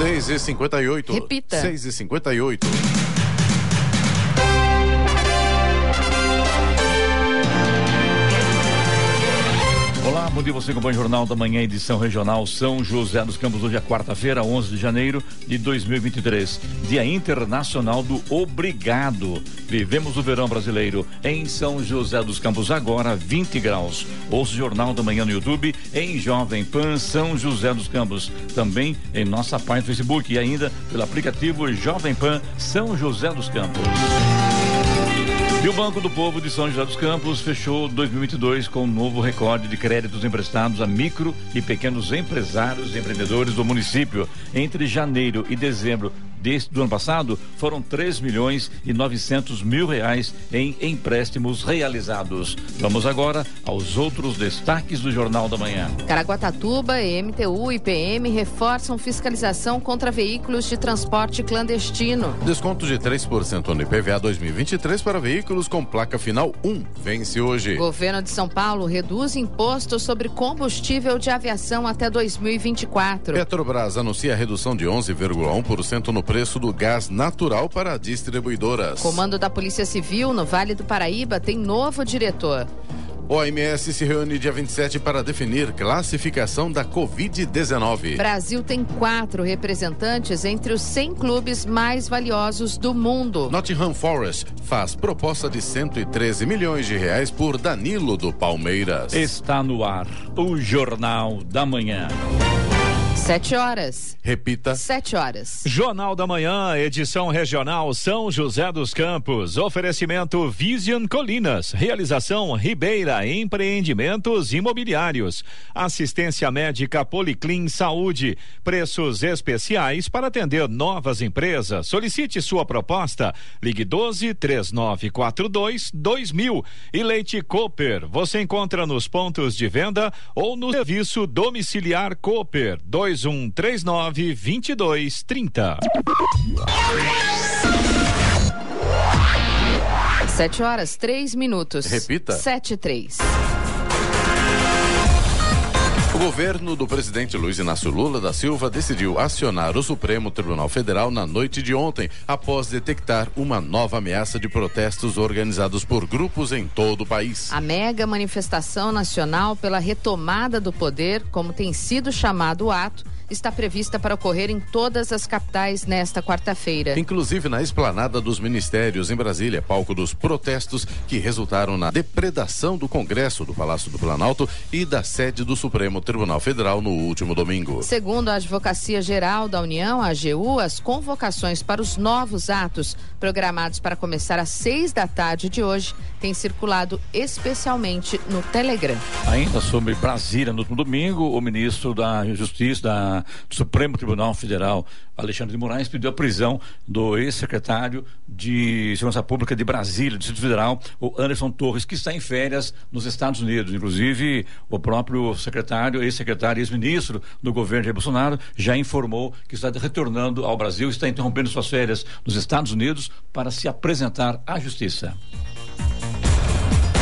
6 e 58 Repita. 6 e 58 bom dia você acompanha o Jornal da Manhã, edição regional São José dos Campos, hoje é quarta-feira, 11 de janeiro de 2023, Dia Internacional do Obrigado. Vivemos o verão brasileiro em São José dos Campos, agora 20 graus. Ouça o Jornal da Manhã no YouTube, em Jovem Pan São José dos Campos, também em nossa página do Facebook e ainda pelo aplicativo Jovem Pan São José dos Campos. E o Banco do Povo de São José dos Campos fechou 2022 com um novo recorde de créditos emprestados a micro e pequenos empresários e empreendedores do município. Entre janeiro e dezembro deste, do ano passado, foram 3 milhões e 900 mil reais em empréstimos realizados. Vamos agora aos outros destaques do Jornal da Manhã. Caraguatatuba, MTU e PM reforçam fiscalização contra veículos de transporte clandestino. Desconto de 3% no IPVA 2023 para veículos com placa final 1. Vence hoje. Governo de São Paulo reduz imposto sobre combustível de aviação até 2024. Petrobras anuncia redução de 11,1% no preço do gás natural para distribuidoras. Comando da Polícia Civil no Vale do Paraíba tem novo diretor. OMS se reúne dia 27 para definir classificação da Covid-19. Brasil tem quatro representantes entre os 100 clubes mais valiosos do mundo. Nottingham Forest faz proposta de 113 milhões de reais por Danilo do Palmeiras. Está no ar o Jornal da Manhã. Sete horas. Repita. Sete horas. Jornal da Manhã, edição regional São José dos Campos. Oferecimento Vision Colinas. Realização Ribeira Empreendimentos Imobiliários. Assistência médica Policlin Saúde. Preços especiais para atender novas empresas. Solicite sua proposta. Ligue 12 3942 2000. E Leite Cooper. Você encontra nos pontos de venda ou no serviço domiciliar Cooper um três nove vinte e dois trinta. Sete horas, três minutos. Repita. Sete três governo do presidente Luiz Inácio Lula da Silva decidiu acionar o Supremo Tribunal Federal na noite de ontem, após detectar uma nova ameaça de protestos organizados por grupos em todo o país. A mega manifestação nacional pela retomada do poder, como tem sido chamado o ato, está prevista para ocorrer em todas as capitais nesta quarta-feira. Inclusive na esplanada dos ministérios em Brasília, palco dos protestos que resultaram na depredação do Congresso do Palácio do Planalto e da sede do Supremo Tribunal Federal no último domingo. Segundo a Advocacia Geral da União, a AGU, as convocações para os novos atos, programados para começar às seis da tarde de hoje, têm circulado especialmente no Telegram. Ainda sobre Brasília, no último domingo, o ministro da Justiça da, do Supremo Tribunal Federal, Alexandre de Moraes, pediu a prisão do ex-secretário de Segurança Pública de Brasília, do Distrito Federal, o Anderson Torres, que está em férias nos Estados Unidos. Inclusive, o próprio secretário, ex-secretário, ex-ministro do governo Jair Bolsonaro, já informou que está retornando ao Brasil, está interrompendo suas férias nos Estados Unidos para se apresentar à Justiça.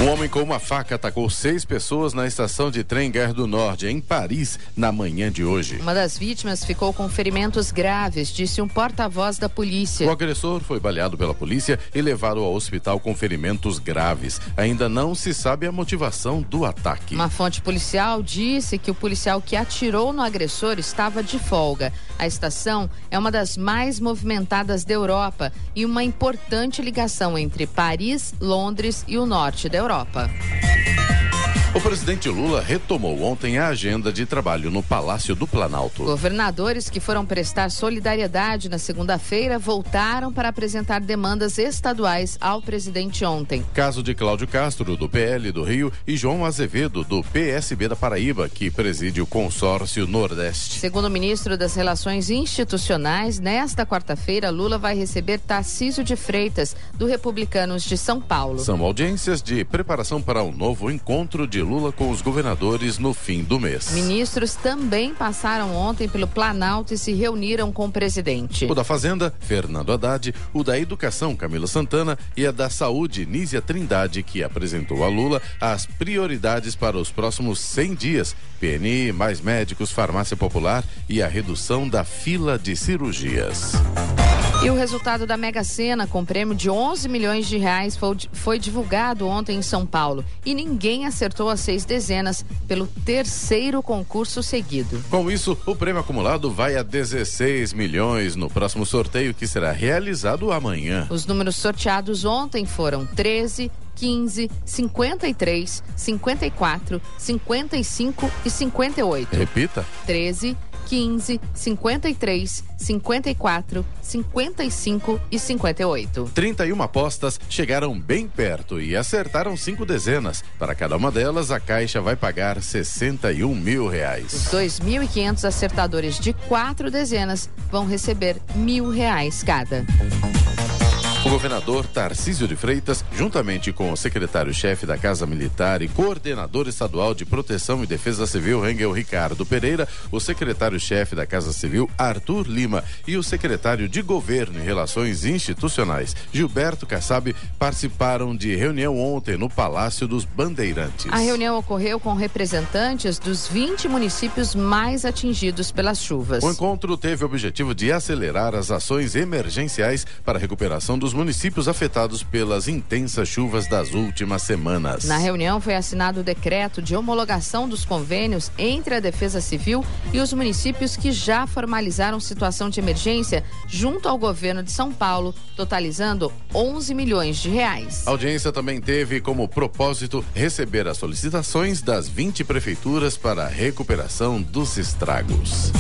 Um homem com uma faca atacou seis pessoas na estação de trem Gare do Norte, em Paris, na manhã de hoje. Uma das vítimas ficou com ferimentos graves, disse um porta-voz da polícia. O agressor foi baleado pela polícia e levado ao hospital com ferimentos graves. Ainda não se sabe a motivação do ataque. Uma fonte policial disse que o policial que atirou no agressor estava de folga. A estação é uma das mais movimentadas da Europa e uma importante ligação entre Paris, Londres e o norte da Europa. Europa. O presidente Lula retomou ontem a agenda de trabalho no Palácio do Planalto. Governadores que foram prestar solidariedade na segunda-feira voltaram para apresentar demandas estaduais ao presidente ontem. Caso de Cláudio Castro, do PL do Rio, e João Azevedo, do PSB da Paraíba, que preside o consórcio Nordeste. Segundo o ministro das Relações Institucionais, nesta quarta-feira, Lula vai receber Tarcísio de Freitas, do Republicanos de São Paulo. São audiências de preparação para um novo encontro de Lula com os governadores no fim do mês. Ministros também passaram ontem pelo Planalto e se reuniram com o presidente. O da Fazenda, Fernando Haddad, o da Educação, Camila Santana e a da Saúde, Nízia Trindade, que apresentou a Lula as prioridades para os próximos 100 dias: PNI, mais médicos, farmácia popular e a redução da fila de cirurgias. E o resultado da Mega Sena, com prêmio de 11 milhões de reais, foi, divulgado ontem em São Paulo. E ninguém acertou as seis dezenas pelo terceiro concurso seguido. Com isso, o prêmio acumulado vai a 16 milhões no próximo sorteio, que será realizado amanhã. Os números sorteados ontem foram 13, 15, 53, 54, 55 e 58. Repita. 13, 15, 53, 54, 55 e 58. 31 apostas chegaram bem perto e acertaram cinco dezenas. Para cada uma delas, a Caixa vai pagar 61 mil reais. Os 2.500 acertadores de quatro dezenas vão receber mil reais cada. O governador Tarcísio de Freitas, juntamente com o secretário-chefe da Casa Militar e coordenador estadual de Proteção e Defesa Civil, Rengel Ricardo Pereira, o secretário-chefe da Casa Civil, Arthur Lima, e o secretário de Governo e Relações Institucionais, Gilberto Kassab, participaram de reunião ontem no Palácio dos Bandeirantes. A reunião ocorreu com representantes dos 20 municípios mais atingidos pelas chuvas. O encontro teve o objetivo de acelerar as ações emergenciais para a recuperação dos municípios afetados pelas intensas chuvas das últimas semanas. Na reunião foi assinado o decreto de homologação dos convênios entre a Defesa Civil e os municípios que já formalizaram situação de emergência junto ao governo de São Paulo, totalizando 11 milhões de reais. A audiência também teve como propósito receber as solicitações das 20 prefeituras para a recuperação dos estragos.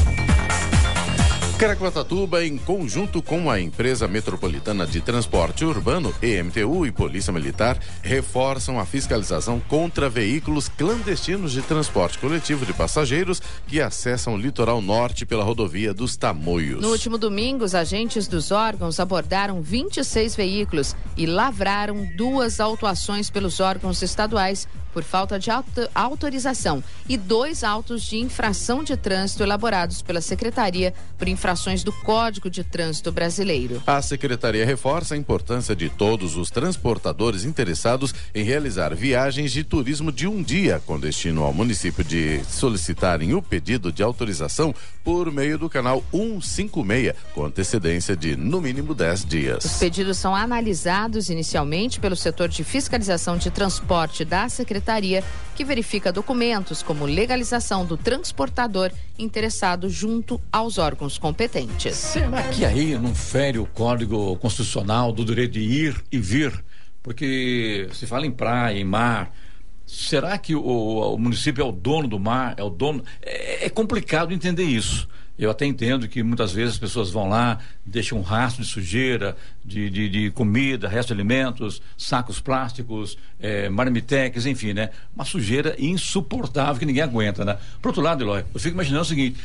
Caraguatatuba, em conjunto com a empresa metropolitana de transporte urbano, EMTU e Polícia Militar, reforçam a fiscalização contra veículos clandestinos de transporte coletivo de passageiros que acessam o litoral norte pela rodovia dos Tamoios. No último domingo, os agentes dos órgãos abordaram 26 veículos e lavraram duas autuações pelos órgãos estaduais por falta de autorização e dois autos de infração de trânsito elaborados pela Secretaria por infrações do Código de Trânsito Brasileiro. A Secretaria reforça a importância de todos os transportadores interessados em realizar viagens de turismo de um dia com destino ao município de solicitarem o pedido de autorização por meio do canal 156, com antecedência de no mínimo 10 dias. Os pedidos são analisados inicialmente pelo setor de fiscalização de transporte da Secretaria que verifica documentos como legalização do transportador interessado junto aos órgãos competentes. Será que aí não fere o Código Constitucional do direito de ir e vir? Porque se fala em praia, em mar. Será que o, o município é o dono do mar? É o dono? É, é complicado entender isso. Eu até entendo que muitas vezes as pessoas vão lá, deixam um rastro de sujeira, de, de, de comida, resto de alimentos, sacos plásticos, é, marmitex, enfim, né? Uma sujeira insuportável que ninguém aguenta, né? Por outro lado, Eloy, eu fico imaginando o seguinte: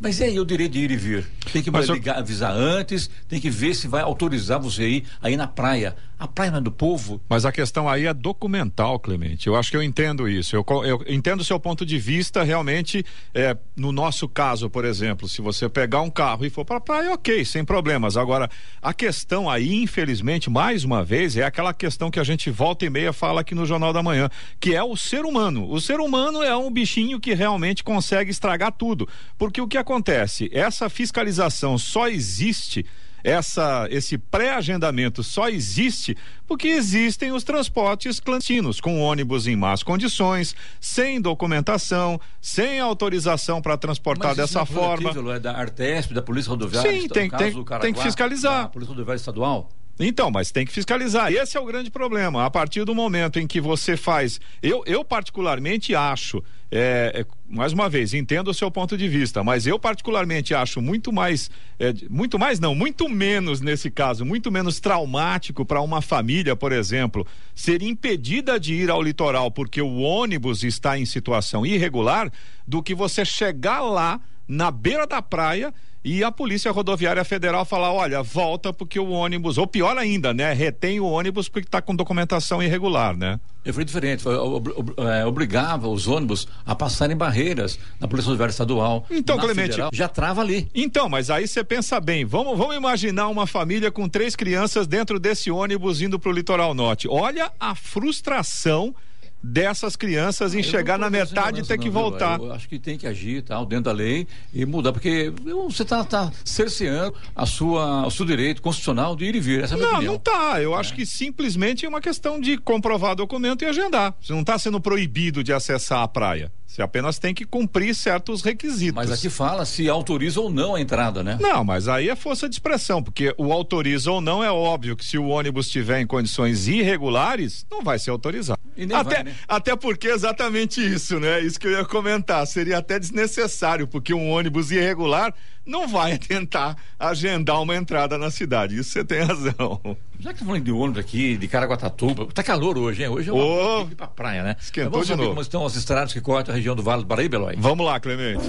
mas é aí o direito de ir e vir. Tem que ligar, eu... avisar antes, tem que ver se vai autorizar você ir aí na praia. A praia não é do povo. Mas a questão aí é documental, Clemente. Eu acho que eu entendo isso. Eu, eu entendo o seu ponto de vista, realmente, é, no nosso caso, por exemplo, se você pegar um carro e for para a praia, ok, sem problemas. Agora, a questão aí, infelizmente, mais uma vez, é aquela questão que a gente volta e meia fala aqui no Jornal da Manhã, que é o ser humano. O ser humano é um bichinho que realmente consegue estragar tudo. Porque o que acontece acontece? Essa fiscalização só existe essa, esse pré-agendamento só existe porque existem os transportes clandestinos, com ônibus em más condições, sem documentação, sem autorização para transportar Mas dessa forma. É da Artesp, da Polícia Rodoviária, Sim, tem, tem, tem que fiscalizar. Da Polícia Rodoviária Estadual? Então, mas tem que fiscalizar. Esse é o grande problema. A partir do momento em que você faz. Eu, eu particularmente acho. É, é, mais uma vez, entendo o seu ponto de vista, mas eu particularmente acho muito mais, é, muito mais não, muito menos nesse caso, muito menos traumático para uma família, por exemplo, ser impedida de ir ao litoral porque o ônibus está em situação irregular, do que você chegar lá na beira da praia e a Polícia Rodoviária Federal falar: olha, volta porque o ônibus, ou pior ainda, né? Retém o ônibus porque está com documentação irregular, né? Eu fui diferente, foi, é, obrigava os ônibus a passarem barreiras na Polícia Rodoviária Estadual. Então, Clemente. Federal, já trava ali. Então, mas aí você pensa bem, vamos, vamos imaginar uma família com três crianças dentro desse ônibus indo para o litoral norte. Olha a frustração dessas crianças em chegar na metade e ter que não, voltar. Eu, eu, acho que tem que agir tal, dentro da lei e mudar, porque você está tá cerceando a sua, o seu direito constitucional de ir e vir. Essa é não, opinião. não está. Eu é. acho que simplesmente é uma questão de comprovar documento e agendar. Você não está sendo proibido de acessar a praia. Você apenas tem que cumprir certos requisitos. Mas aqui fala se autoriza ou não a entrada, né? Não, mas aí é força de expressão, porque o autoriza ou não é óbvio que se o ônibus estiver em condições irregulares, não vai ser autorizado. até, vai, né? até porque é exatamente isso, né? Isso que eu ia comentar. Seria até desnecessário, porque um ônibus irregular não vai tentar agendar uma entrada na cidade. Isso você tem razão. Já que tá falando de ônibus aqui, de Caraguatatuba, tá calor hoje, hein? Hoje é uma oh, ir pra praia, né? Esquentou vamos de novo. como estão as estradas que cortam a região do Vale do Paraíba, Eloy? Vamos lá, Clemente.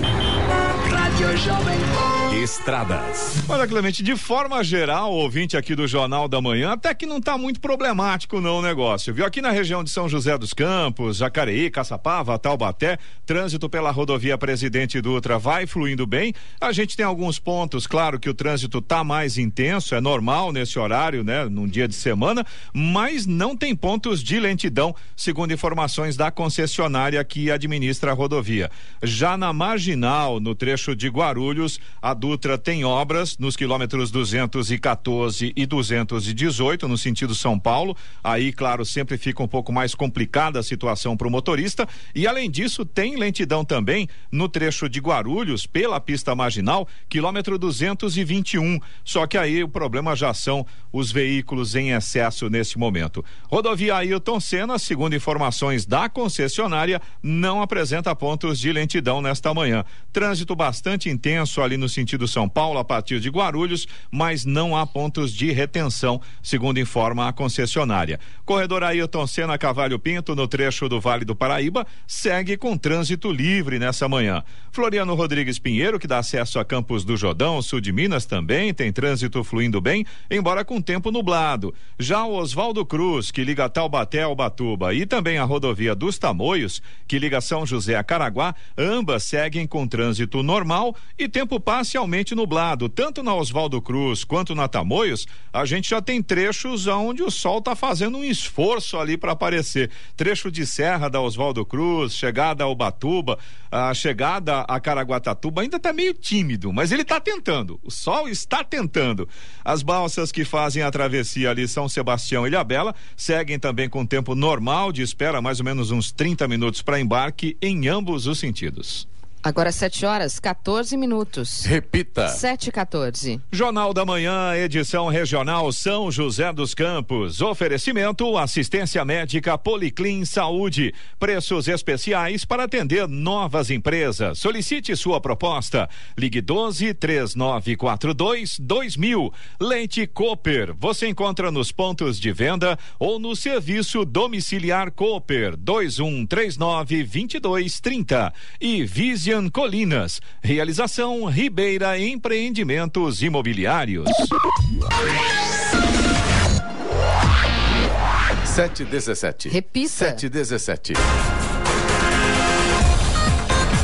Rádio Jovem Estradas. Olha, Clemente, de forma geral, ouvinte aqui do Jornal da Manhã, até que não está muito problemático não o negócio, viu? Aqui na região de São José dos Campos, Jacareí, Caçapava, Taubaté, trânsito pela rodovia Presidente Dutra vai fluindo bem. A gente tem alguns pontos, claro que o trânsito está mais intenso, é normal nesse horário, né? Num dia de semana, mas não tem pontos de lentidão, segundo informações da concessionária que administra a rodovia. Já na marginal, no trecho de Guarulhos, a Dutra tem obras nos quilômetros 214 e 218 no sentido São Paulo. Aí, claro, sempre fica um pouco mais complicada a situação para o motorista. E além disso, tem lentidão também no trecho de Guarulhos pela pista marginal, quilômetro 221. Só que aí o problema já são os veículos em excesso nesse momento. Rodovia Ailton Senna, segundo informações da concessionária, não apresenta pontos de lentidão nesta manhã. Trânsito bastante intenso ali no sentido sentido São Paulo a partir de Guarulhos, mas não há pontos de retenção, segundo informa a concessionária. Corredor Ailton Senna Cavalho Pinto, no trecho do Vale do Paraíba, segue com trânsito livre nessa manhã. Floriano Rodrigues Pinheiro, que dá acesso a Campos do Jordão, sul de Minas, também tem trânsito fluindo bem, embora com tempo nublado. Já o Oswaldo Cruz, que liga Taubaté ao Batuba, e também a rodovia dos Tamoios, que liga São José a Caraguá, ambas seguem com trânsito normal e tempo parcial parcialmente nublado. Tanto na Oswaldo Cruz quanto na Tamoios, a gente já tem trechos onde o sol está fazendo um esforço ali para aparecer. Trecho de serra da Oswaldo Cruz, chegada ao Batuba, a chegada a Caraguatatuba ainda está meio tímido, mas ele está tentando. O sol está tentando. As balsas que fazem a travessia ali São Sebastião e Ilhabela seguem também com tempo normal de espera, mais ou menos uns 30 minutos para embarque em ambos os sentidos. Agora 7 horas 14 minutos. Repita. 7 e 14. Jornal da Manhã, edição regional São José dos Campos. Oferecimento assistência médica Policlin Saúde. Preços especiais para atender novas empresas. Solicite sua proposta. Ligue 12 3942 2000. Leite Cooper. Você encontra nos pontos de venda ou no serviço domiciliar Cooper 2139 2230. E Vise Vivian Colinas. Realização Ribeira Empreendimentos Imobiliários. Sete dezessete. Repita. Sete dezessete.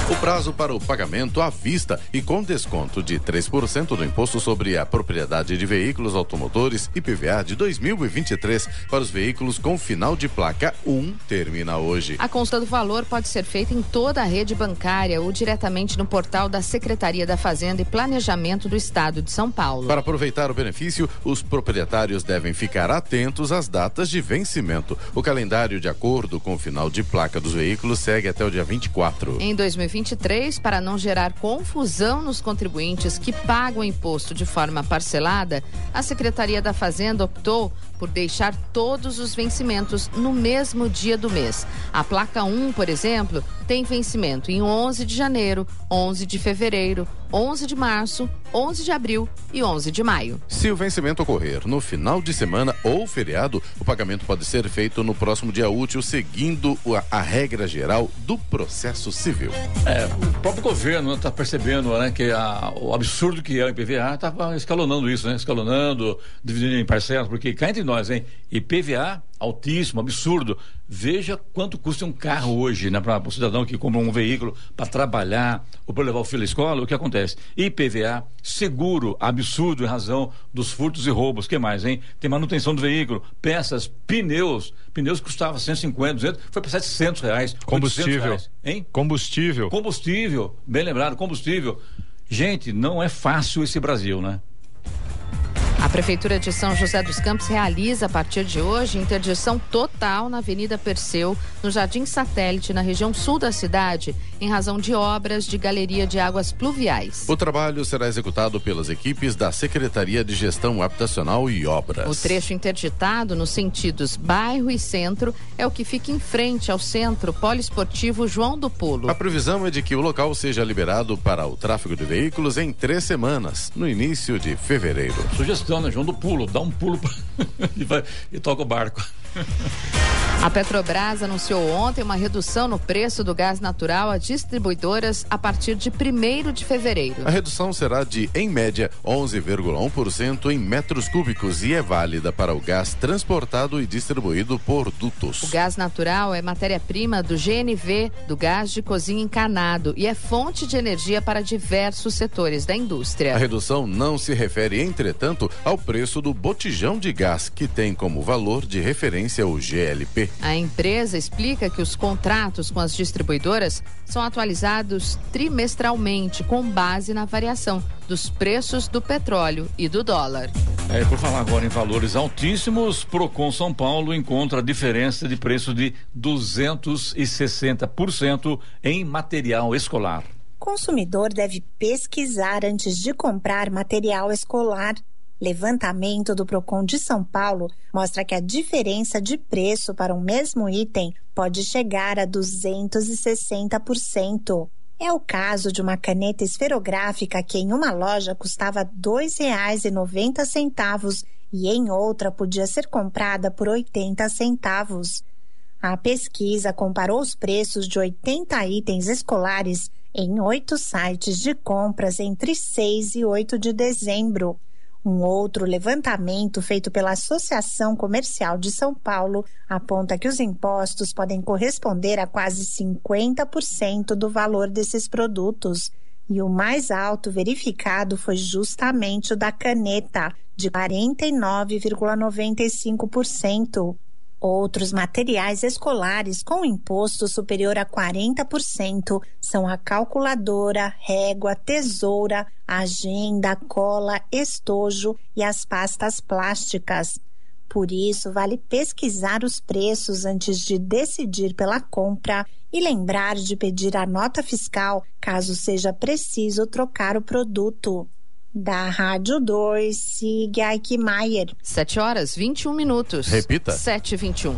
O prazo para o pagamento à vista e com desconto de 3% do imposto sobre a propriedade de veículos automotores IPVA de 2023 para os veículos com final de placa 1 termina hoje. A consta do valor pode ser feita em toda a rede bancária ou diretamente no portal da Secretaria da Fazenda e Planejamento do Estado de São Paulo. Para aproveitar o benefício, os proprietários devem ficar atentos às datas de vencimento. O calendário de acordo com o final de placa dos veículos segue até o dia 24. Em 2023 2023, para não gerar confusão nos contribuintes que pagam imposto de forma parcelada, a Secretaria da Fazenda optou por deixar todos os vencimentos no mesmo dia do mês. A placa 1, por exemplo, tem vencimento em 11 de janeiro, 11 de fevereiro, 11 de março, 11 de abril e 11 de maio. Se o vencimento ocorrer no final de semana ou feriado, o pagamento pode ser feito no próximo dia útil, seguindo a, a regra geral do processo civil. É, o próprio governo está percebendo né, que a, o absurdo que é o IPVA está escalonando isso, né? Escalonando, dividindo em parcelas, porque cá entre nós, hein? IPVA altíssimo, absurdo. Veja quanto custa um carro hoje, né, para o cidadão que compra um veículo para trabalhar ou para levar o filho à escola. O que acontece? IPVA, seguro, absurdo em razão dos furtos e roubos. que mais, hein? Tem manutenção do veículo, peças, pneus. Pneus custava 150, 200, foi para 700 reais. Combustível. Reais, hein? Combustível. Combustível, bem lembrado, combustível. Gente, não é fácil esse Brasil, né? A Prefeitura de São José dos Campos realiza a partir de hoje interdição total na Avenida Perseu, no Jardim Satélite, na região sul da cidade, em razão de obras de galeria de águas pluviais. O trabalho será executado pelas equipes da Secretaria de Gestão Habitacional e Obras. O trecho interditado nos sentidos bairro e centro é o que fica em frente ao Centro Poliesportivo João do Pulo. A previsão é de que o local seja liberado para o tráfego de veículos em três semanas, no início de fevereiro. Sugestão, né, João do Pulo? Dá um pulo pra... e, vai... e toca o barco. A Petrobras anunciou ontem uma redução no preço do gás natural a distribuidoras a partir de 1 de fevereiro. A redução será de, em média, 11,1% em metros cúbicos e é válida para o gás transportado e distribuído por dutos. O gás natural é matéria-prima do GNV, do gás de cozinha encanado, e é fonte de energia para diversos setores da indústria. A redução não se refere, entretanto, ao preço do botijão de gás, que tem como valor de referência o GLP. A empresa explica que os contratos com as distribuidoras são atualizados trimestralmente com base na variação dos preços do petróleo e do dólar. É, por falar agora em valores altíssimos, Procon São Paulo encontra diferença de preço de 260% em material escolar. Consumidor deve pesquisar antes de comprar material escolar Levantamento do Procon de São Paulo mostra que a diferença de preço para um mesmo item pode chegar a 260%. É o caso de uma caneta esferográfica que em uma loja custava R$ 2,90 e em outra podia ser comprada por 80 centavos. A pesquisa comparou os preços de 80 itens escolares em oito sites de compras entre 6 e 8 de dezembro. Um outro levantamento feito pela Associação Comercial de São Paulo aponta que os impostos podem corresponder a quase 50% do valor desses produtos. E o mais alto verificado foi justamente o da caneta, de 49,95%. Outros materiais escolares com imposto superior a 40% são a calculadora, régua, tesoura, agenda, cola, estojo e as pastas plásticas. Por isso, vale pesquisar os preços antes de decidir pela compra e lembrar de pedir a nota fiscal caso seja preciso trocar o produto. Da Rádio 2, siga Eichmeier. 7 horas 21 minutos. Repita. 7 e 21.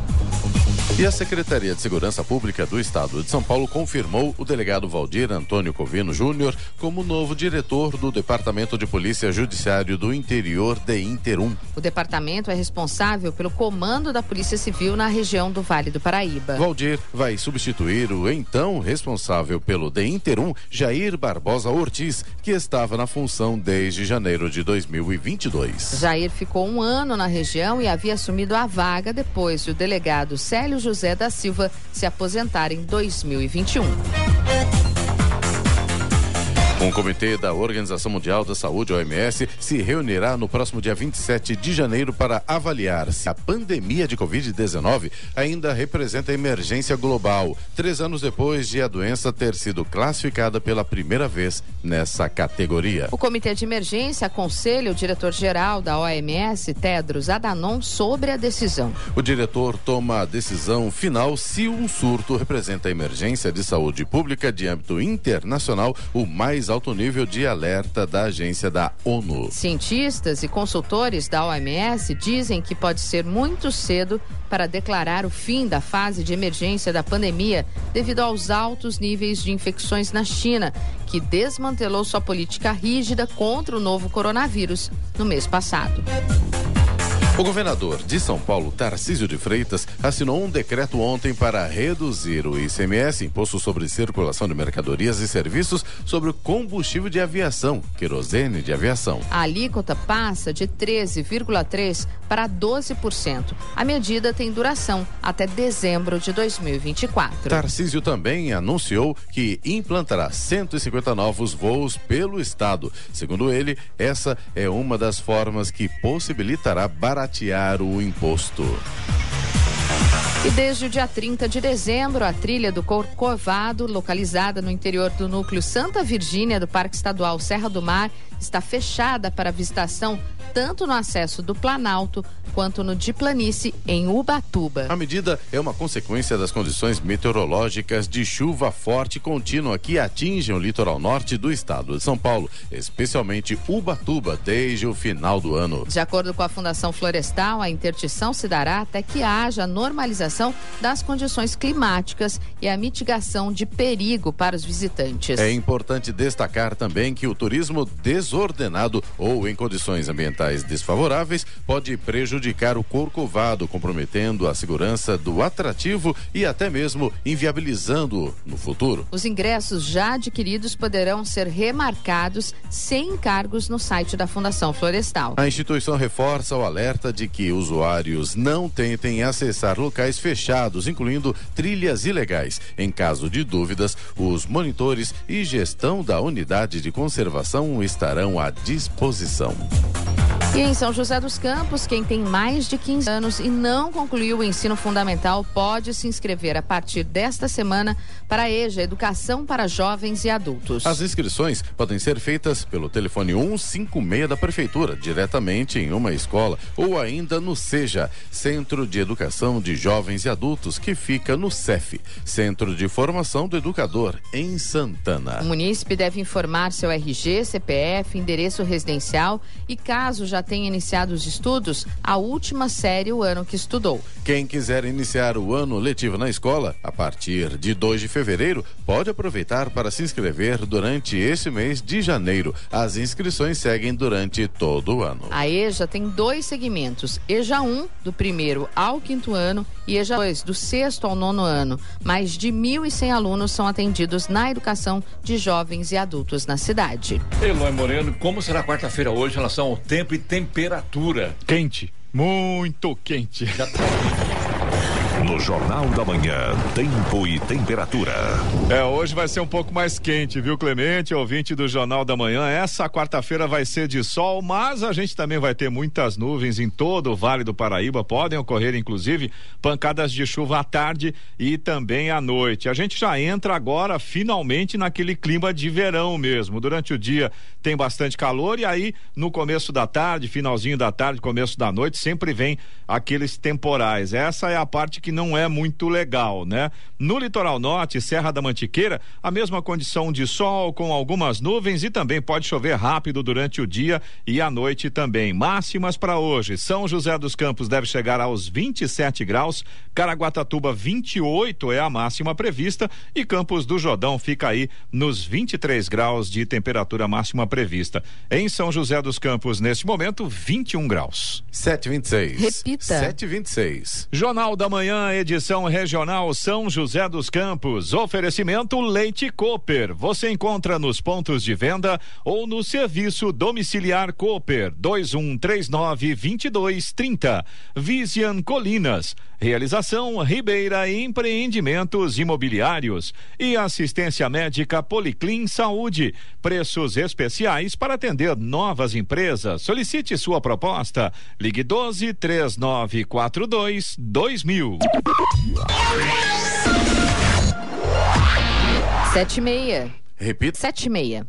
E a Secretaria de Segurança Pública do Estado de São Paulo confirmou o delegado Valdir Antônio Covino Júnior como novo diretor do Departamento de Polícia Judiciário do Interior de Interum. O departamento é responsável pelo comando da Polícia Civil na região do Vale do Paraíba. Valdir vai substituir o então responsável pelo de Interum, Jair Barbosa Ortiz, que estava na função desde janeiro de 2022. Jair ficou um ano na região e havia assumido a vaga depois do delegado Célio José da Silva se aposentar em 2021. Um comitê da Organização Mundial da Saúde, OMS, se reunirá no próximo dia 27 de janeiro para avaliar se a pandemia de Covid-19 ainda representa emergência global, três anos depois de a doença ter sido classificada pela primeira vez nessa categoria. O comitê de emergência aconselha o diretor-geral da OMS, Tedros Adhanom, sobre a decisão. O diretor toma a decisão final se um surto representa emergência de saúde pública de âmbito internacional, o mais alto nível de alerta da agência da ONU. Cientistas e consultores da OMS dizem que pode ser muito cedo para declarar o fim da fase de emergência da pandemia devido aos altos níveis de infecções na China, que desmantelou sua política rígida contra o novo coronavírus no mês passado. O governador de São Paulo, Tarcísio de Freitas, assinou um decreto ontem para reduzir o ICMS, Imposto sobre Circulação de Mercadorias e Serviços, sobre o combustível de aviação, querosene de aviação. A alíquota passa de 13,3% para 12%. A medida tem duração até dezembro de 2024. Tarcísio também anunciou que implantará 150 novos voos pelo estado. Segundo ele, essa é uma das formas que possibilitará baratear baratear o imposto. E desde o dia 30 de dezembro, a trilha do Corcovado, localizada no interior do núcleo Santa Virgínia do Parque Estadual Serra do Mar, está fechada para visitação tanto no acesso do Planalto quanto no de planície em Ubatuba. A medida é uma consequência das condições meteorológicas de chuva forte e contínua que atingem o litoral norte do estado de São Paulo, especialmente Ubatuba, desde o final do ano. De acordo com a Fundação Florestal, a interdição se dará até que haja normalização das condições climáticas e a mitigação de perigo para os visitantes. É importante destacar também que o turismo desordenado ou em condições ambientais desfavoráveis pode prejudicar prejudicar o corcovado, comprometendo a segurança do atrativo e até mesmo inviabilizando no futuro. Os ingressos já adquiridos poderão ser remarcados sem encargos no site da Fundação Florestal. A instituição reforça o alerta de que usuários não tentem acessar locais fechados, incluindo trilhas ilegais. Em caso de dúvidas, os monitores e gestão da unidade de conservação estarão à disposição. E em São José dos Campos, quem tem mais de 15 anos e não concluiu o ensino fundamental pode se inscrever a partir desta semana para a EJA, Educação para Jovens e Adultos. As inscrições podem ser feitas pelo telefone 156 da Prefeitura, diretamente em uma escola, ou ainda no SEJA, Centro de Educação de Jovens e Adultos, que fica no CEF, Centro de Formação do Educador, em Santana. O munícipe deve informar seu RG, CPF, endereço residencial e, caso já já tenha iniciado os estudos, a última série o ano que estudou. Quem quiser iniciar o ano letivo na escola, a partir de 2 de fevereiro, pode aproveitar para se inscrever durante esse mês de janeiro. As inscrições seguem durante todo o ano. A EJA tem dois segmentos: EJA 1, do primeiro ao quinto ano, e EJA 2, do sexto ao nono ano. Mais de 1.100 alunos são atendidos na educação de jovens e adultos na cidade. Eloy Moreno, como será quarta-feira hoje em relação ao tempo e temperatura? Quente. Muito quente. Já tá. No Jornal da Manhã, tempo e temperatura. É, hoje vai ser um pouco mais quente, viu, Clemente? Ouvinte do Jornal da Manhã. Essa quarta-feira vai ser de sol, mas a gente também vai ter muitas nuvens em todo o Vale do Paraíba. Podem ocorrer, inclusive, pancadas de chuva à tarde e também à noite. A gente já entra agora, finalmente, naquele clima de verão mesmo. Durante o dia tem bastante calor e aí, no começo da tarde, finalzinho da tarde, começo da noite, sempre vem aqueles temporais. Essa é a parte que que não é muito legal, né? No litoral norte, Serra da Mantiqueira, a mesma condição de sol com algumas nuvens e também pode chover rápido durante o dia e à noite também. Máximas para hoje: São José dos Campos deve chegar aos 27 graus, Caraguatatuba 28 é a máxima prevista e Campos do Jordão fica aí nos 23 graus de temperatura máxima prevista. Em São José dos Campos, neste momento, 21 graus. 726. Repita. 726. Jornal da Edição regional São José dos Campos. Oferecimento Leite Cooper. Você encontra nos pontos de venda ou no serviço domiciliar Cooper 2139 2230. Vision Colinas. Realização Ribeira Empreendimentos Imobiliários e assistência médica Policlin Saúde. Preços especiais para atender novas empresas. Solicite sua proposta. Ligue 12 3942 2000. Sete e meia. Repita. Sete e meia.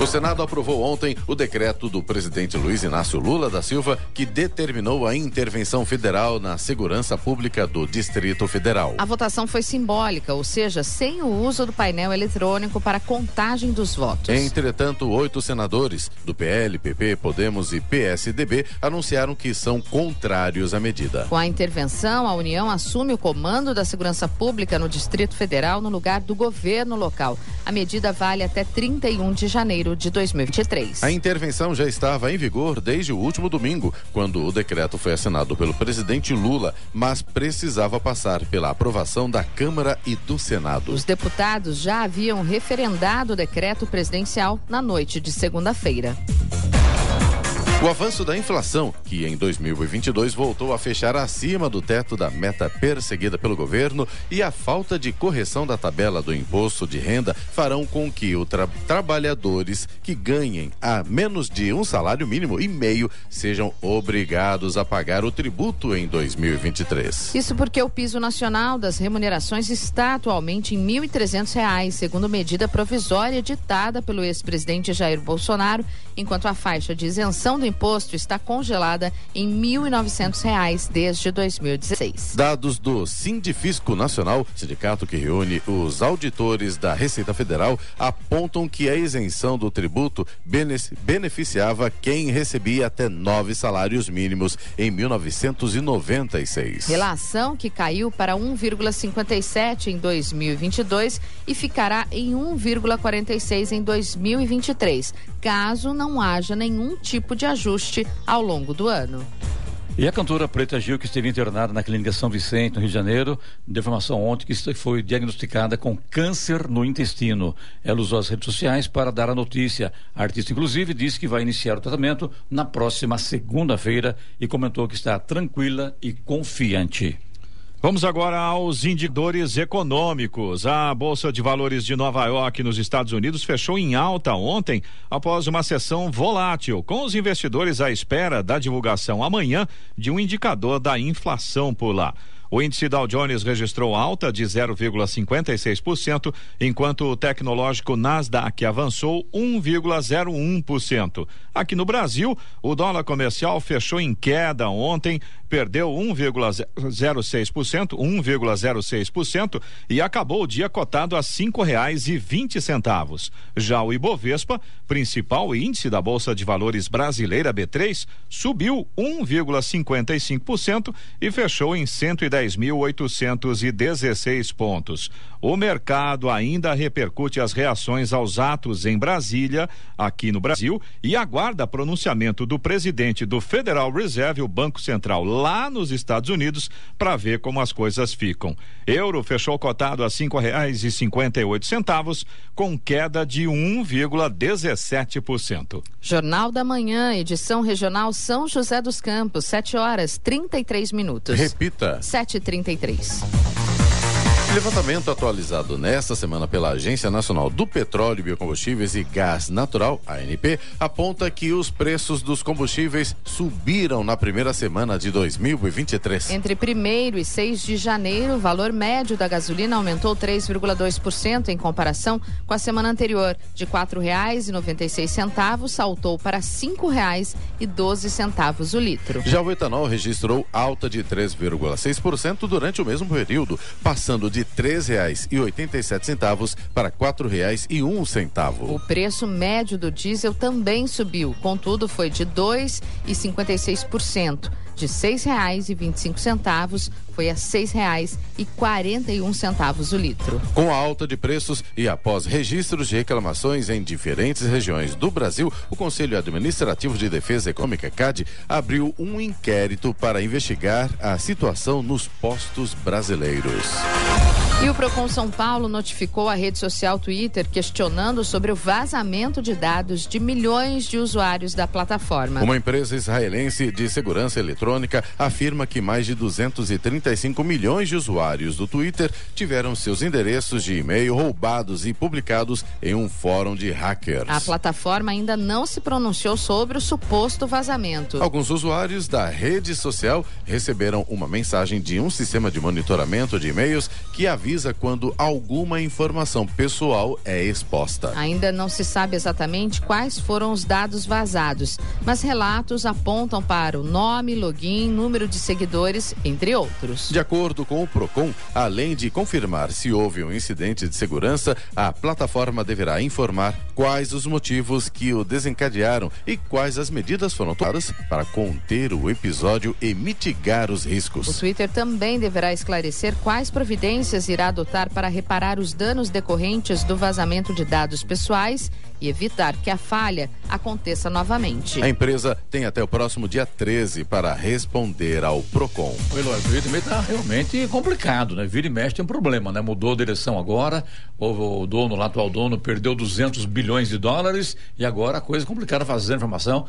O Senado aprovou ontem o decreto do presidente Luiz Inácio Lula da Silva que determinou a intervenção federal na segurança pública do Distrito Federal. A votação foi simbólica, ou seja, sem o uso do painel eletrônico para contagem dos votos. Entretanto, oito senadores do PL, PP, Podemos e PSDB anunciaram que são contrários à medida. Com a intervenção, a União assume o comando da segurança pública no Distrito Federal no lugar do governo local. A medida vale até 31 de janeiro de 2023. A intervenção já estava em vigor desde o último domingo, quando o decreto foi assinado pelo presidente Lula, mas precisava passar pela aprovação da Câmara e do Senado. Os deputados já haviam referendado o decreto presidencial na noite de segunda-feira. O avanço da inflação, que em 2022 voltou a fechar acima do teto da meta perseguida pelo governo, e a falta de correção da tabela do imposto de renda farão com que os tra trabalhadores que ganhem a menos de um salário mínimo e meio sejam obrigados a pagar o tributo em 2023. Isso porque o piso nacional das remunerações está atualmente em R$ 1.300, segundo medida provisória ditada pelo ex-presidente Jair Bolsonaro, enquanto a faixa de isenção do imposto está congelada em R$ 1.900 desde 2016. Dados do Sindifisco Nacional, sindicato que reúne os auditores da Receita Federal, apontam que a isenção do tributo beneficiava quem recebia até nove salários mínimos em 1996. Relação que caiu para 1,57 em 2022 e ficará em 1,46 em 2023, caso não haja nenhum tipo de ajuste ao longo do ano. E a cantora Preta Gil, que esteve internada na Clínica São Vicente, no Rio de Janeiro, deu informação ontem que foi diagnosticada com câncer no intestino. Ela usou as redes sociais para dar a notícia. A artista, inclusive, disse que vai iniciar o tratamento na próxima segunda-feira e comentou que está tranquila e confiante. Vamos agora aos indicadores econômicos. A Bolsa de Valores de Nova York, nos Estados Unidos, fechou em alta ontem, após uma sessão volátil, com os investidores à espera da divulgação amanhã de um indicador da inflação por lá. O índice Dow Jones registrou alta de 0,56%, enquanto o tecnológico Nasdaq avançou 1,01%. Aqui no Brasil, o dólar comercial fechou em queda ontem, perdeu 1,06%, 1,06% e acabou o dia cotado a cinco reais e vinte centavos. Já o Ibovespa, principal índice da Bolsa de Valores brasileira B3, subiu 1,55% e fechou em 110.816 pontos. O mercado ainda repercute as reações aos atos em Brasília, aqui no Brasil, e aguarda pronunciamento do presidente do Federal Reserve, o Banco Central, lá nos Estados Unidos, para ver como as coisas ficam. Euro fechou cotado a cinco reais e cinquenta e oito centavos, com queda de 1,17%. Jornal da Manhã, edição regional São José dos Campos, 7 horas 33 minutos. Repita. 7h33. Levantamento atualizado nesta semana pela Agência Nacional do Petróleo, Biocombustíveis e Gás Natural, ANP, aponta que os preços dos combustíveis subiram na primeira semana de 2023. Entre 1 e 6 de janeiro, o valor médio da gasolina aumentou 3,2% em comparação com a semana anterior. De R$ 4,96 saltou para R$ 5,12 o litro. Já o etanol registrou alta de 3,6% durante o mesmo período, passando de três reais e oitenta e sete centavos para quatro reais e um centavo. O preço médio do diesel também subiu, contudo foi de dois e cinquenta e seis por cento. De seis reais e vinte e cinco centavos foi a seis reais e quarenta e um centavos o litro. Com a alta de preços e após registros de reclamações em diferentes regiões do Brasil, o Conselho Administrativo de Defesa Econômica CAD abriu um inquérito para investigar a situação nos postos brasileiros. E o Procon São Paulo notificou a rede social Twitter questionando sobre o vazamento de dados de milhões de usuários da plataforma. Uma empresa israelense de segurança eletrônica afirma que mais de 235 milhões de usuários do Twitter tiveram seus endereços de e-mail roubados e publicados em um fórum de hackers. A plataforma ainda não se pronunciou sobre o suposto vazamento. Alguns usuários da rede social receberam uma mensagem de um sistema de monitoramento de e-mails que havia avisa quando alguma informação pessoal é exposta. Ainda não se sabe exatamente quais foram os dados vazados, mas relatos apontam para o nome, login, número de seguidores, entre outros. De acordo com o Procon, além de confirmar se houve um incidente de segurança, a plataforma deverá informar quais os motivos que o desencadearam e quais as medidas foram tomadas para conter o episódio e mitigar os riscos. O Twitter também deverá esclarecer quais providências irá adotar para reparar os danos decorrentes do vazamento de dados pessoais e evitar que a falha aconteça novamente. A empresa tem até o próximo dia 13 para responder ao Procon. O Eloy, também está realmente complicado, né? Vira e mexe tem um problema, né? Mudou a direção agora, o, o dono, o atual dono, perdeu 200 bilhões de dólares e agora a coisa é complicada fazer informação.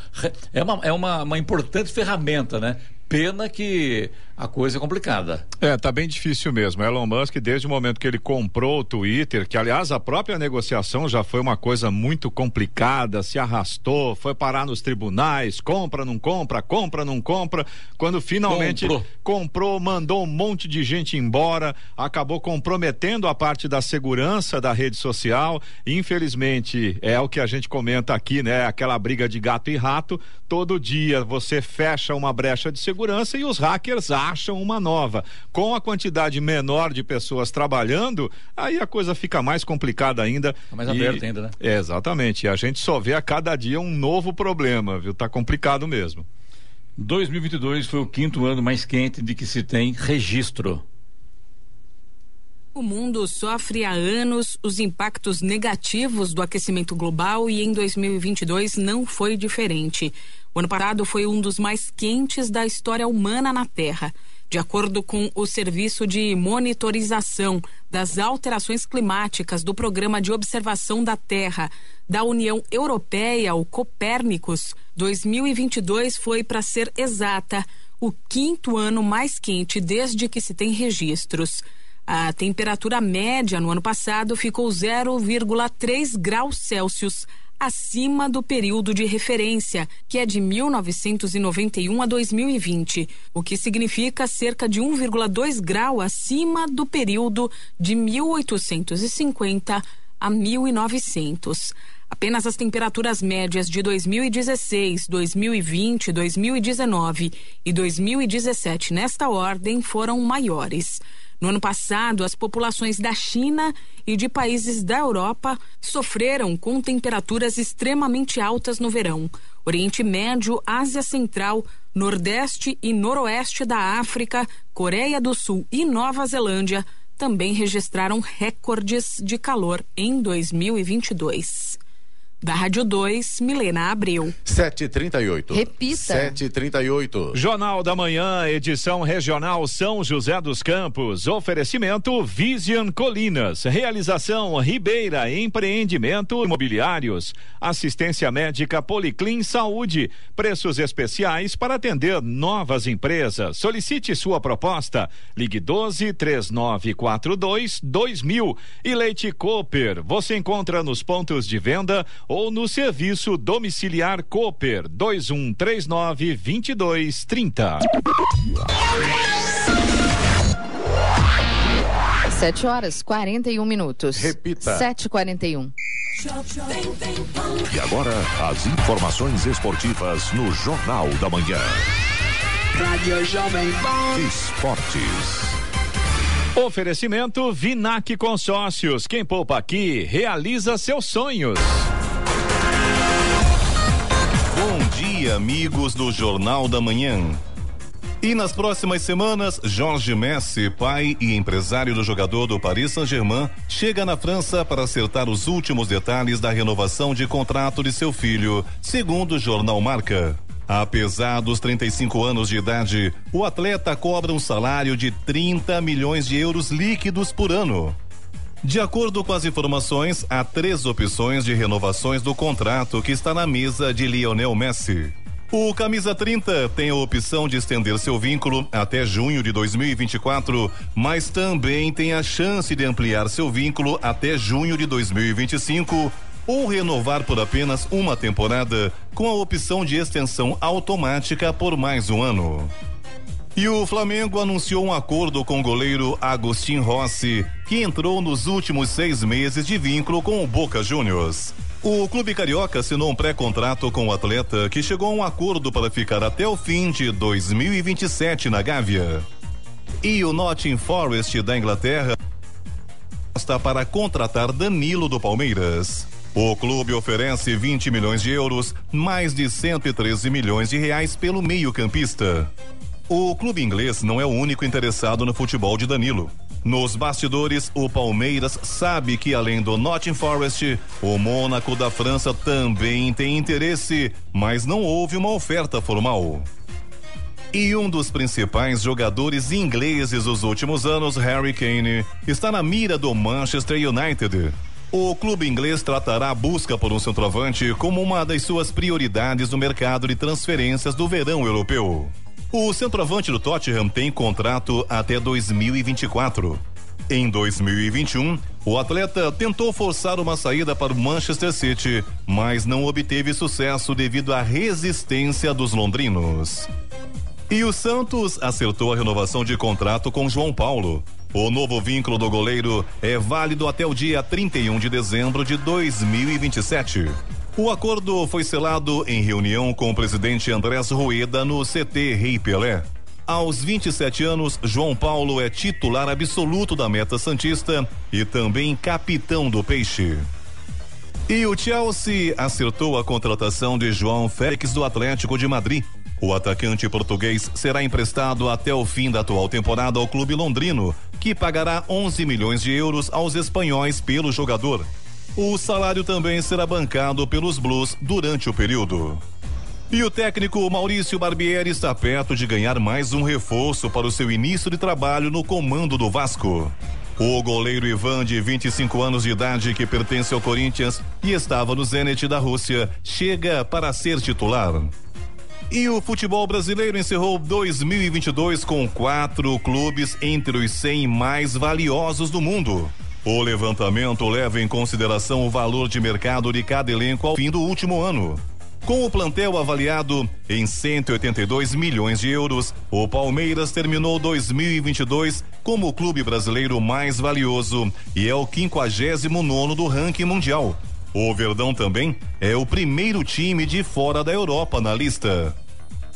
É uma, é uma, uma importante ferramenta, né? Pena que a coisa é complicada. É, tá bem difícil mesmo. Elon Musk, desde o momento que ele comprou o Twitter, que aliás a própria negociação já foi uma coisa muito complicada, se arrastou, foi parar nos tribunais, compra, não compra, compra, não compra. Quando finalmente comprou, comprou mandou um monte de gente embora, acabou comprometendo a parte da segurança da rede social. Infelizmente, é o que a gente comenta aqui, né? Aquela briga de gato e rato. Todo dia você fecha uma brecha de segurança e os hackers acham uma nova. Com a quantidade menor de pessoas trabalhando, aí a coisa fica mais complicada ainda. Tá mais aberta ainda, né? É, exatamente. E a gente só vê a cada dia um novo problema, viu? Tá complicado mesmo. 2022 foi o quinto ano mais quente de que se tem registro. O mundo sofre há anos os impactos negativos do aquecimento global e em 2022 não foi diferente. O ano passado foi um dos mais quentes da história humana na Terra. De acordo com o Serviço de Monitorização das Alterações Climáticas do Programa de Observação da Terra da União Europeia, o Copérnicos, 2022 foi, para ser exata, o quinto ano mais quente desde que se tem registros. A temperatura média no ano passado ficou 0,3 graus Celsius acima do período de referência, que é de 1991 a 2020, o que significa cerca de 1,2 grau acima do período de 1850 a 1900. Apenas as temperaturas médias de 2016, 2020, 2019 e 2017 nesta ordem foram maiores. No ano passado, as populações da China e de países da Europa sofreram com temperaturas extremamente altas no verão. Oriente Médio, Ásia Central, Nordeste e Noroeste da África, Coreia do Sul e Nova Zelândia também registraram recordes de calor em 2022. Da Rádio 2, Milena Abreu. 738. Repita. 738. Jornal da Manhã, edição regional São José dos Campos. Oferecimento Vision Colinas. Realização Ribeira Empreendimento Imobiliários. Assistência médica Policlin Saúde. Preços especiais para atender novas empresas. Solicite sua proposta. Ligue 12 3942 2000. E Leite Cooper. Você encontra nos pontos de venda ou no serviço domiciliar Cooper 2139 2230. Sete horas quarenta e um minutos. Repita. Sete quarenta e um. E agora, as informações esportivas no Jornal da Manhã. Rádio Jovem Pan. Esportes. Oferecimento Vinac Consórcios. Quem poupa aqui realiza seus sonhos. Dia, amigos do Jornal da Manhã. E nas próximas semanas, Jorge Messi, pai e empresário do jogador do Paris Saint-Germain, chega na França para acertar os últimos detalhes da renovação de contrato de seu filho, segundo o jornal Marca. Apesar dos 35 anos de idade, o atleta cobra um salário de 30 milhões de euros líquidos por ano. De acordo com as informações, há três opções de renovações do contrato que está na mesa de Lionel Messi. O Camisa 30 tem a opção de estender seu vínculo até junho de 2024, mas também tem a chance de ampliar seu vínculo até junho de 2025 ou renovar por apenas uma temporada com a opção de extensão automática por mais um ano. E o Flamengo anunciou um acordo com o goleiro Agostinho Rossi, que entrou nos últimos seis meses de vínculo com o Boca Juniors. O clube carioca assinou um pré-contrato com o atleta que chegou a um acordo para ficar até o fim de 2027 na Gávea. E o Nottingham Forest da Inglaterra está para contratar Danilo do Palmeiras. O clube oferece 20 milhões de euros, mais de 113 milhões de reais pelo meio-campista. O clube inglês não é o único interessado no futebol de Danilo. Nos bastidores, o Palmeiras sabe que além do Nottingham Forest, o Mônaco da França também tem interesse, mas não houve uma oferta formal. E um dos principais jogadores ingleses dos últimos anos, Harry Kane, está na mira do Manchester United. O clube inglês tratará a busca por um centroavante como uma das suas prioridades no mercado de transferências do verão europeu. O centroavante do Tottenham tem contrato até 2024. Em 2021, o atleta tentou forçar uma saída para o Manchester City, mas não obteve sucesso devido à resistência dos londrinos. E o Santos acertou a renovação de contrato com João Paulo. O novo vínculo do goleiro é válido até o dia 31 de dezembro de 2027. O acordo foi selado em reunião com o presidente Andrés Rueda no CT Rei Pelé. Aos 27 anos, João Paulo é titular absoluto da meta Santista e também capitão do Peixe. E o Chelsea acertou a contratação de João Félix do Atlético de Madrid. O atacante português será emprestado até o fim da atual temporada ao clube londrino, que pagará 11 milhões de euros aos espanhóis pelo jogador. O salário também será bancado pelos Blues durante o período. E o técnico Maurício Barbieri está perto de ganhar mais um reforço para o seu início de trabalho no comando do Vasco. O goleiro Ivan, de 25 anos de idade, que pertence ao Corinthians e estava no Zenit da Rússia, chega para ser titular. E o futebol brasileiro encerrou 2022 com quatro clubes entre os 100 mais valiosos do mundo. O levantamento leva em consideração o valor de mercado de cada elenco ao fim do último ano. Com o plantel avaliado em 182 milhões de euros, o Palmeiras terminou 2022 como o clube brasileiro mais valioso e é o 59 nono do ranking mundial. O Verdão também é o primeiro time de fora da Europa na lista.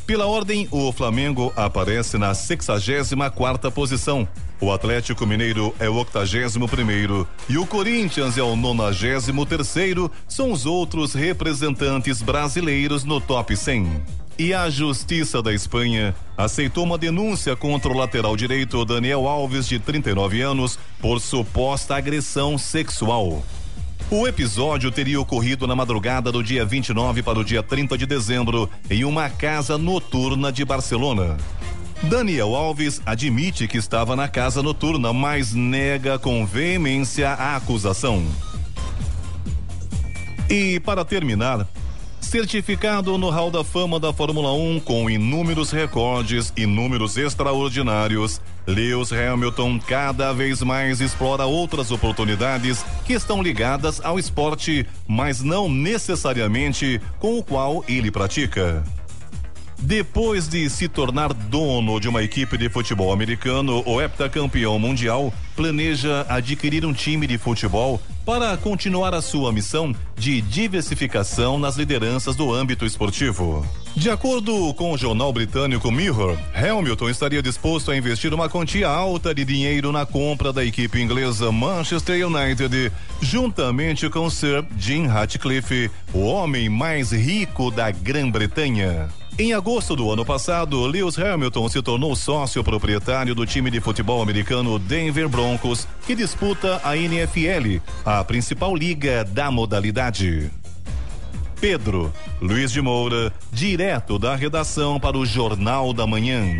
Pela ordem, o Flamengo aparece na 64 quarta posição, o Atlético Mineiro é o 81 primeiro e o Corinthians é o 93 terceiro. São os outros representantes brasileiros no top 100. E a Justiça da Espanha aceitou uma denúncia contra o lateral direito Daniel Alves, de 39 anos, por suposta agressão sexual. O episódio teria ocorrido na madrugada do dia 29 para o dia 30 de dezembro, em uma casa noturna de Barcelona. Daniel Alves admite que estava na casa noturna, mas nega com veemência a acusação. E para terminar, certificado no Hall da Fama da Fórmula 1 com inúmeros recordes e números extraordinários, Lewis Hamilton cada vez mais explora outras oportunidades que estão ligadas ao esporte, mas não necessariamente com o qual ele pratica. Depois de se tornar dono de uma equipe de futebol americano, o heptacampeão mundial planeja adquirir um time de futebol para continuar a sua missão de diversificação nas lideranças do âmbito esportivo. De acordo com o jornal britânico Mirror, Hamilton estaria disposto a investir uma quantia alta de dinheiro na compra da equipe inglesa Manchester United, juntamente com Sir Jim Ratcliffe, o homem mais rico da Grã-Bretanha. Em agosto do ano passado, Lewis Hamilton se tornou sócio proprietário do time de futebol americano Denver Broncos, que disputa a NFL, a principal liga da modalidade. Pedro Luiz de Moura, direto da redação para o Jornal da Manhã.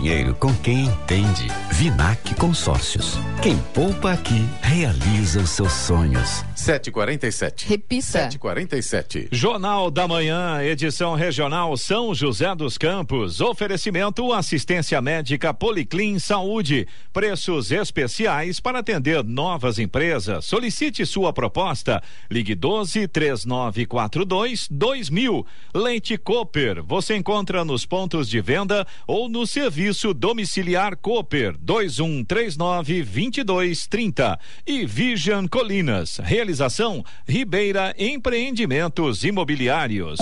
dinheiro com quem entende. Vinac Consórcios. Quem poupa aqui realiza os seus sonhos. 747. Repita. 747. Jornal da Manhã, edição regional São José dos Campos. Oferecimento assistência médica Policlin Saúde. Preços especiais para atender novas empresas. Solicite sua proposta. Ligue 12 3942 2000. Leite Cooper. Você encontra nos pontos de venda ou no serviço domiciliar Cooper 2139 2230. E Vision Colinas. Realização Realização Ribeira Empreendimentos Imobiliários.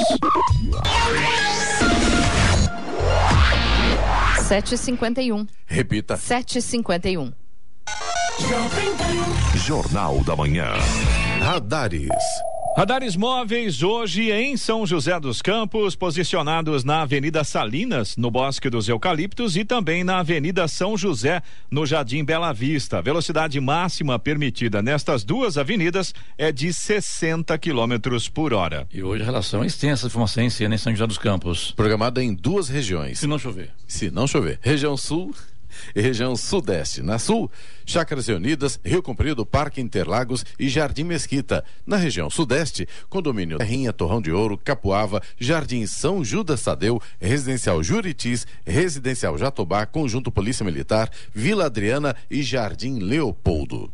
Sete cinquenta e um. Repita. Sete cinquenta e um. Jornal da Manhã. Radares. Radares móveis hoje em São José dos Campos, posicionados na Avenida Salinas, no Bosque dos Eucaliptos, e também na Avenida São José, no Jardim Bela Vista. Velocidade máxima permitida nestas duas avenidas é de 60 quilômetros por hora. E hoje a relação é extensa de formação em cena em São José dos Campos. Programada em duas regiões. Se não chover. Se não chover. Região Sul e região Sudeste. Na Sul, Chácaras Reunidas, Rio Comprido, Parque Interlagos e Jardim Mesquita. Na região Sudeste, Condomínio Terrinha, Torrão de Ouro, Capuava, Jardim São Judas Tadeu, Residencial Juritis, Residencial Jatobá, Conjunto Polícia Militar, Vila Adriana e Jardim Leopoldo.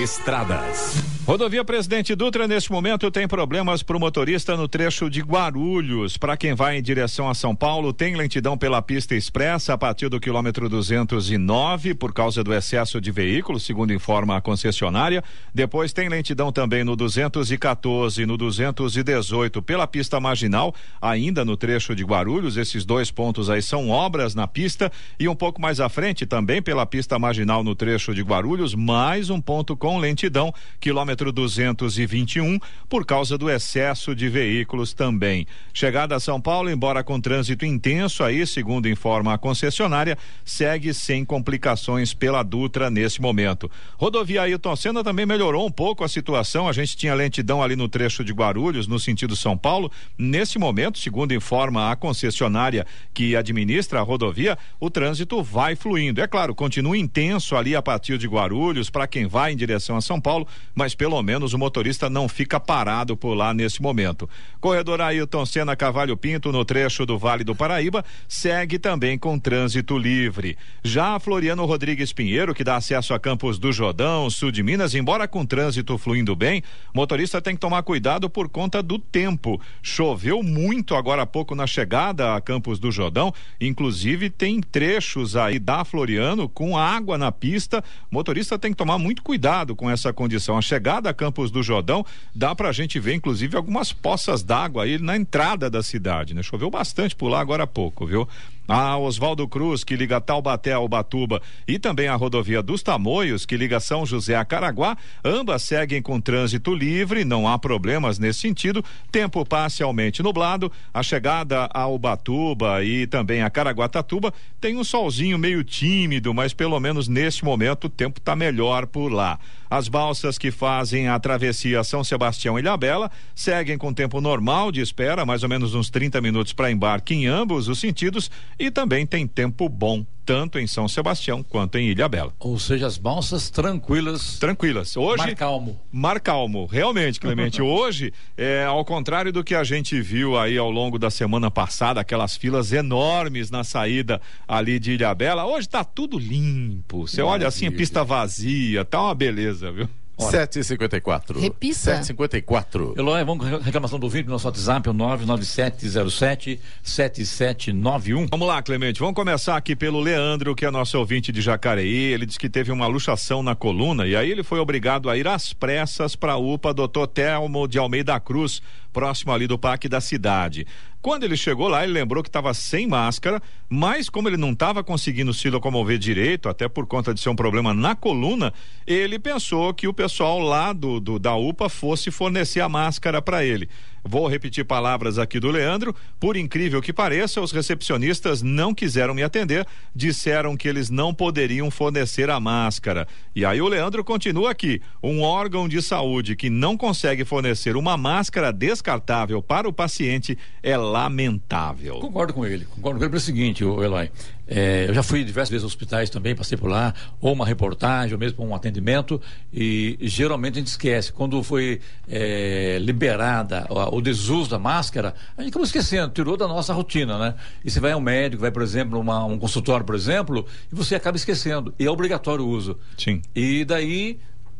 Estradas. Rodovia Presidente Dutra, neste momento, tem problemas para o motorista no trecho de Guarulhos. Para quem vai em direção a São Paulo, tem lentidão pela pista expressa a partir do quilômetro 209, por causa do excesso de veículos, segundo informa a concessionária. Depois tem lentidão também no 214 e no 218 pela pista marginal, ainda no trecho de Guarulhos. Esses dois pontos aí são obras na pista. E um pouco mais à frente, também pela pista marginal no trecho de Guarulhos, mais um ponto com lentidão, quilômetro quilômetro 221, por causa do excesso de veículos também. Chegada a São Paulo, embora com trânsito intenso aí, segundo informa a concessionária, segue sem complicações pela Dutra nesse momento. Rodovia Ailton Senna também melhorou um pouco a situação. A gente tinha lentidão ali no trecho de Guarulhos, no sentido São Paulo. Nesse momento, segundo informa a concessionária que administra a rodovia, o trânsito vai fluindo. É claro, continua intenso ali a partir de Guarulhos para quem vai em direção a São Paulo, mas pelo menos o motorista não fica parado por lá nesse momento. Corredor Ailton Senna Cavalho Pinto, no trecho do Vale do Paraíba, segue também com trânsito livre. Já Floriano Rodrigues Pinheiro, que dá acesso a Campos do Jordão, sul de Minas, embora com trânsito fluindo bem, motorista tem que tomar cuidado por conta do tempo. Choveu muito agora há pouco na chegada a Campos do Jordão, inclusive tem trechos aí da Floriano com água na pista. Motorista tem que tomar muito cuidado com essa condição. A chegada a Campos do Jordão, dá pra gente ver, inclusive, algumas poças d'água aí na entrada da cidade, né? Choveu bastante por lá agora há pouco, viu? A Oswaldo Cruz, que liga Taubaté ao Batuba, e também a rodovia dos Tamoios, que liga São José a Caraguá, ambas seguem com trânsito livre, não há problemas nesse sentido. Tempo parcialmente nublado. A chegada ao Batuba e também a Caraguatatuba tem um solzinho meio tímido, mas pelo menos neste momento o tempo está melhor por lá. As balsas que fazem a travessia São Sebastião e Ilhabela seguem com tempo normal de espera, mais ou menos uns 30 minutos para embarque em ambos os sentidos e também tem tempo bom tanto em São Sebastião quanto em Ilha Bela. Ou seja, as balsas tranquilas. Tranquilas. Hoje. Mar calmo. Mar calmo, realmente, Clemente. Hoje, é, ao contrário do que a gente viu aí ao longo da semana passada, aquelas filas enormes na saída ali de Ilha Bela, hoje tá tudo limpo. Você olha assim, pista vazia, tá uma beleza, viu? 754. Repita. 754. Eloy, vamos com reclamação do vídeo no nosso WhatsApp, o 99707-7791. Vamos lá, Clemente. Vamos começar aqui pelo Leandro, que é nosso ouvinte de Jacareí. Ele disse que teve uma luxação na coluna e aí ele foi obrigado a ir às pressas para a UPA Doutor Telmo de Almeida Cruz, próximo ali do Parque da Cidade. Quando ele chegou lá, ele lembrou que estava sem máscara, mas como ele não estava conseguindo se locomover direito, até por conta de ser um problema na coluna, ele pensou que o pessoal lá do, do da UPA fosse fornecer a máscara para ele. Vou repetir palavras aqui do Leandro. Por incrível que pareça, os recepcionistas não quiseram me atender, disseram que eles não poderiam fornecer a máscara. E aí o Leandro continua aqui. Um órgão de saúde que não consegue fornecer uma máscara descartável para o paciente é lamentável. Concordo com ele. Concordo com ele pelo seguinte, Eloy. É, eu já fui diversas vezes aos hospitais também, passei por lá, ou uma reportagem, ou mesmo um atendimento, e geralmente a gente esquece. Quando foi é, liberada o desuso da máscara, a gente acabou esquecendo, tirou da nossa rotina, né? E você vai ao médico, vai, por exemplo, uma, um consultório, por exemplo, e você acaba esquecendo. E é obrigatório o uso. Sim. E daí,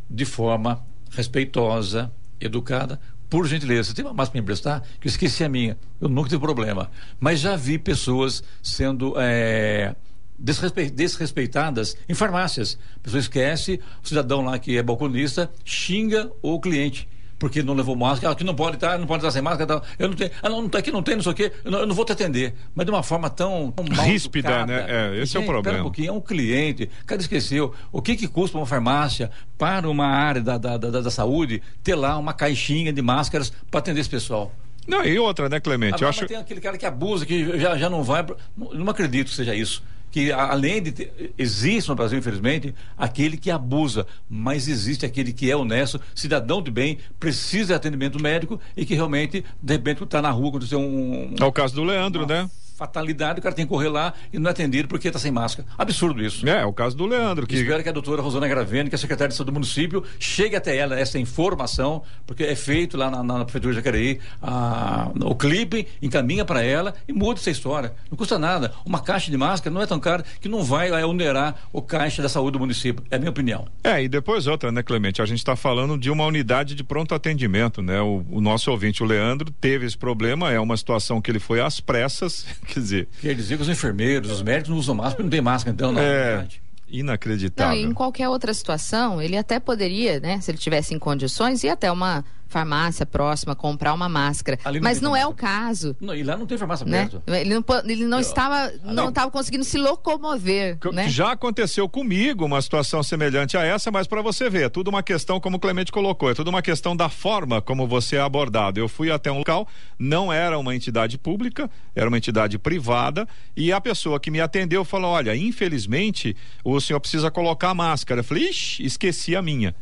de forma respeitosa, educada, por gentileza, você tem uma máscara para emprestar? Que eu esqueci a minha. Eu nunca tive problema. Mas já vi pessoas sendo é, desrespeitadas em farmácias. A pessoa esquece, o cidadão lá que é balconista xinga o cliente porque não levou máscara, aqui não pode estar, não pode estar sem máscara, tá, eu não tenho, ah, não, tá aqui, não tem, não sei o quê, eu não, eu não vou te atender. Mas de uma forma tão, tão mal ríspida, educada. né? É, esse Gente, é o problema. um pouquinho, é um cliente, o cara esqueceu. O que que custa uma farmácia para uma área da, da, da, da saúde ter lá uma caixinha de máscaras para atender esse pessoal? Não, e outra, né, Clemente? Agora, eu acho... tem aquele cara que abusa, que já, já não vai. Não, não acredito que seja isso que além de ter, existe no Brasil, infelizmente, aquele que abusa, mas existe aquele que é honesto, cidadão de bem, precisa de atendimento médico e que realmente, de repente, está na rua, aconteceu um. É o caso do Leandro, né? Fatalidade, o cara tem que correr lá e não é atendido porque está sem máscara. Absurdo isso. É, é o caso do Leandro. Que... Espero que a doutora Rosana Gravene, que é a secretária de saúde do município, chegue até ela essa informação, porque é feito lá na, na prefeitura de Jacareí, a, o clipe encaminha para ela e muda essa história. Não custa nada. Uma caixa de máscara não é tão cara que não vai é, onerar o caixa da saúde do município. É a minha opinião. É, e depois outra, né, Clemente? A gente está falando de uma unidade de pronto atendimento, né? O, o nosso ouvinte, o Leandro, teve esse problema, é uma situação que ele foi às pressas, quer dizer. Quer dizer que os enfermeiros, os médicos não usam máscara, não tem máscara, então, não. É. Inacreditável. Não, em qualquer outra situação, ele até poderia, né, se ele tivesse em condições, ir até uma farmácia próxima comprar uma máscara. Mas não, não é o caso. Não, e lá não tem farmácia né? perto. Ele não, ele não Eu... estava ah, não estava conseguindo se locomover. Que, né? Já aconteceu comigo uma situação semelhante a essa, mas para você ver, é tudo uma questão, como o Clemente colocou, é tudo uma questão da forma como você é abordado. Eu fui até um local, não era uma entidade pública, era uma entidade privada, e a pessoa que me atendeu falou: olha, infelizmente o senhor precisa colocar máscara. Eu falei, ixi, esqueci a minha.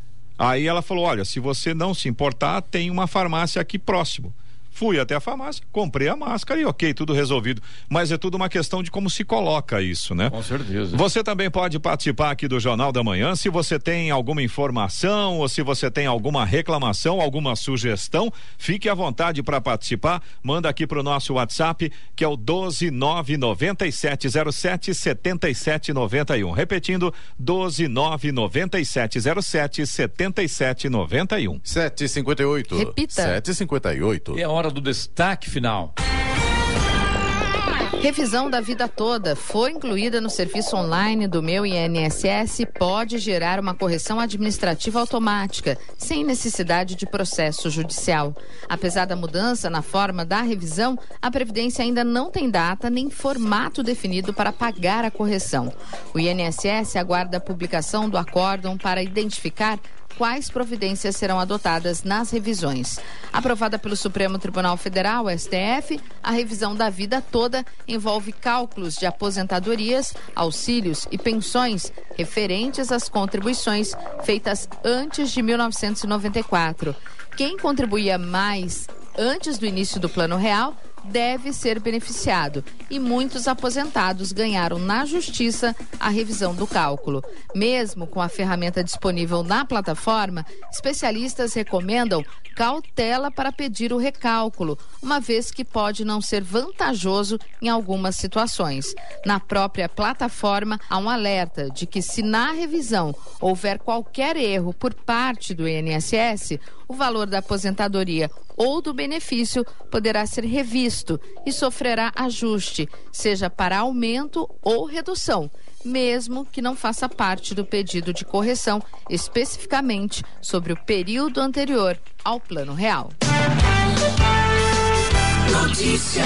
Aí ela falou: olha, se você não se importar, tem uma farmácia aqui próximo. Fui até a farmácia, comprei a máscara e ok, tudo resolvido. Mas é tudo uma questão de como se coloca isso, né? Com certeza. Você também pode participar aqui do Jornal da Manhã. Se você tem alguma informação ou se você tem alguma reclamação, alguma sugestão, fique à vontade para participar. Manda aqui para o nosso WhatsApp, que é o 1299707 7791. Repetindo, 1299707 7791. 758. Repita. 758. É hora do destaque final. Revisão da vida toda foi incluída no serviço online do meu INSS pode gerar uma correção administrativa automática, sem necessidade de processo judicial. Apesar da mudança na forma da revisão, a Previdência ainda não tem data nem formato definido para pagar a correção. O INSS aguarda a publicação do acórdão para identificar quais providências serão adotadas nas revisões. Aprovada pelo Supremo Tribunal Federal, STF, a revisão da vida toda envolve cálculos de aposentadorias, auxílios e pensões referentes às contribuições feitas antes de 1994. Quem contribuía mais antes do início do Plano Real deve ser beneficiado e muitos aposentados ganharam na justiça a revisão do cálculo. Mesmo com a ferramenta disponível na plataforma, especialistas recomendam cautela para pedir o recálculo, uma vez que pode não ser vantajoso em algumas situações. Na própria plataforma, há um alerta de que, se na revisão houver qualquer erro por parte do INSS, o valor da aposentadoria ou do benefício poderá ser revisto e sofrerá ajuste, seja para aumento ou redução, mesmo que não faça parte do pedido de correção especificamente sobre o período anterior ao Plano Real. notícia.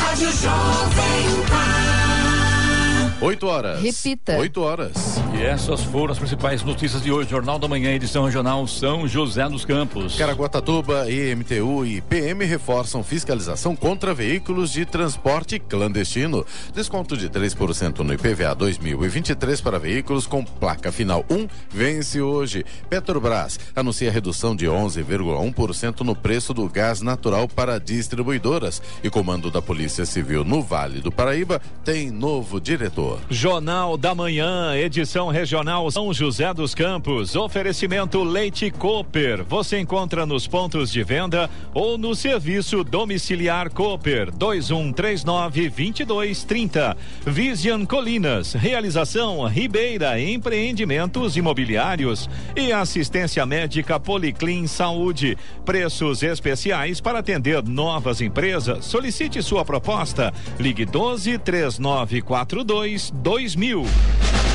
Rádio Jovem Pan. 8 horas. Repita. 8 horas. E essas foram as principais notícias de hoje. Jornal da Manhã, edição regional São José dos Campos. Caraguatatuba, EMTU e PM reforçam fiscalização contra veículos de transporte clandestino. Desconto de 3% no IPVA 2023 para veículos com placa final 1 vence hoje. Petrobras anuncia redução de 11,1% no preço do gás natural para distribuidoras. E comando da Polícia Civil no Vale do Paraíba tem novo diretor. Jornal da Manhã, edição regional São José dos Campos. Oferecimento Leite Cooper. Você encontra nos pontos de venda ou no serviço domiciliar Cooper 2139 2230. Vision Colinas. Realização Ribeira Empreendimentos Imobiliários e assistência médica Policlin Saúde. Preços especiais para atender novas empresas. Solicite sua proposta. Ligue 12 3942 2000.